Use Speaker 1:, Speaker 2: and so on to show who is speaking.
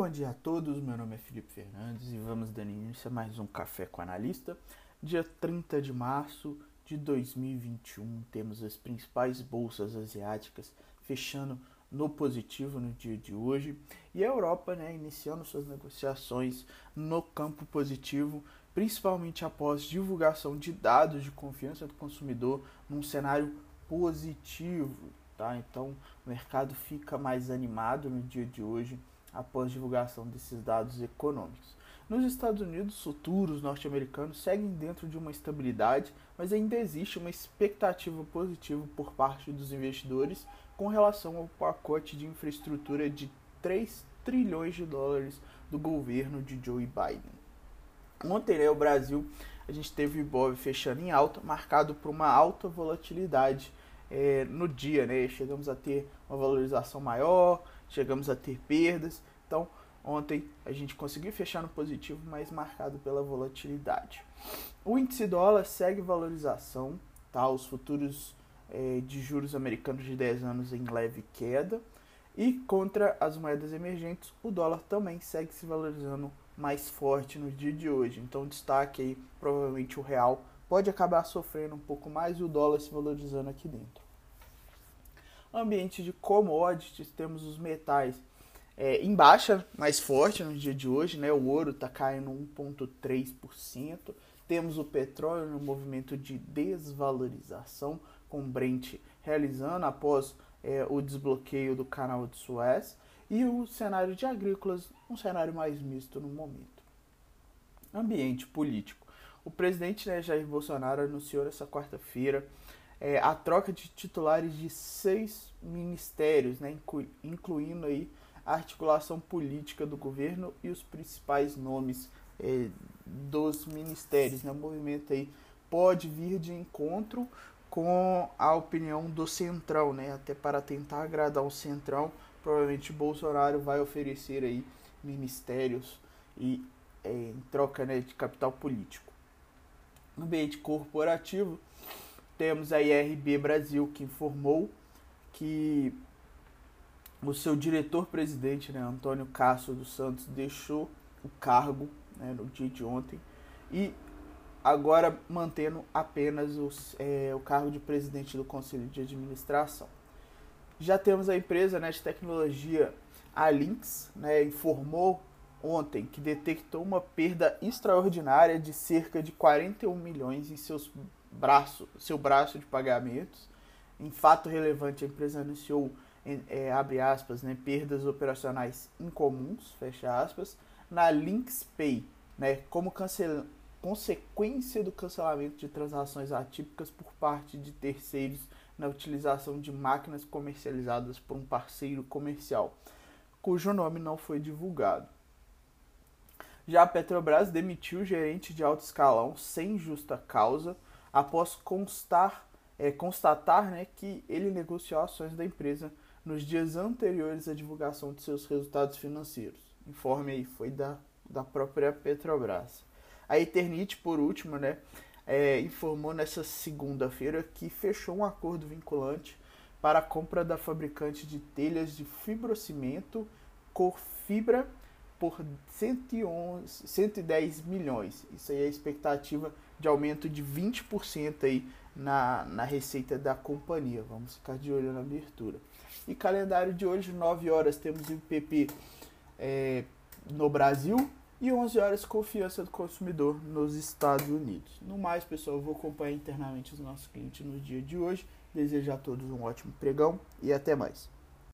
Speaker 1: bom dia a todos, meu nome é Felipe Fernandes e vamos dando início a mais um Café com Analista. Dia 30 de março de 2021, temos as principais bolsas asiáticas fechando no positivo no dia de hoje e a Europa né, iniciando suas negociações no campo positivo, principalmente após divulgação de dados de confiança do consumidor num cenário positivo. Tá? Então o mercado fica mais animado no dia de hoje após divulgação desses dados econômicos. Nos Estados Unidos, os futuros norte-americanos seguem dentro de uma estabilidade, mas ainda existe uma expectativa positiva por parte dos investidores com relação ao pacote de infraestrutura de 3 trilhões de dólares do governo de Joe Biden. Ontem, né, o Brasil, a gente teve o Ibov fechando em alta, marcado por uma alta volatilidade é, no dia, né? Chegamos a ter uma valorização maior, chegamos a ter perdas. Então, ontem a gente conseguiu fechar no positivo, mas marcado pela volatilidade. O índice dólar segue valorização, tá? Os futuros é, de juros americanos de 10 anos em leve queda. E contra as moedas emergentes, o dólar também segue se valorizando mais forte no dia de hoje. Então, destaque aí, provavelmente o real pode acabar sofrendo um pouco mais e o dólar se valorizando aqui dentro. Ambiente de commodities, temos os metais é, em baixa, mais forte no dia de hoje, né? O ouro está caindo 1,3%. Temos o petróleo no movimento de desvalorização, com Brent realizando após é, o desbloqueio do canal de Suez. E o cenário de agrícolas, um cenário mais misto no momento. Ambiente político. O presidente né, Jair Bolsonaro anunciou nessa quarta-feira é, a troca de titulares de seis ministérios, né, inclu incluindo aí a articulação política do governo e os principais nomes é, dos ministérios. Né, o movimento aí pode vir de encontro com a opinião do Centrão, né, até para tentar agradar o Centrão, provavelmente Bolsonaro vai oferecer aí ministérios e é, em troca né, de capital político. Ambiente corporativo, temos a IRB Brasil que informou que o seu diretor-presidente, né, Antônio Castro dos Santos, deixou o cargo né, no dia de ontem e agora mantendo apenas os, é, o cargo de presidente do Conselho de Administração. Já temos a empresa né, de tecnologia a Lynx, né, informou ontem que detectou uma perda extraordinária de cerca de 41 milhões em seus braço, seu braço de pagamentos. Em fato relevante, a empresa anunciou, é, abre aspas, né, perdas operacionais incomuns, fecha aspas, na Lynx Pay, né, como cancel, consequência do cancelamento de transações atípicas por parte de terceiros na utilização de máquinas comercializadas por um parceiro comercial, cujo nome não foi divulgado. Já a Petrobras demitiu o gerente de alto escalão sem justa causa, após constar, é, constatar né, que ele negociou ações da empresa nos dias anteriores à divulgação de seus resultados financeiros. Informe aí foi da, da própria Petrobras. A Eternit, por último, né, é, informou nessa segunda-feira que fechou um acordo vinculante para a compra da fabricante de telhas de fibrocimento Corfibra por 111, 110 milhões. Isso aí é a expectativa de aumento de 20% aí na, na receita da companhia. Vamos ficar de olho na abertura. E calendário de hoje, 9 horas, temos o IPP é, no Brasil e 11 horas confiança do consumidor nos Estados Unidos. No mais, pessoal, eu vou acompanhar internamente os nossos clientes no dia de hoje. Desejo a todos um ótimo pregão e até mais.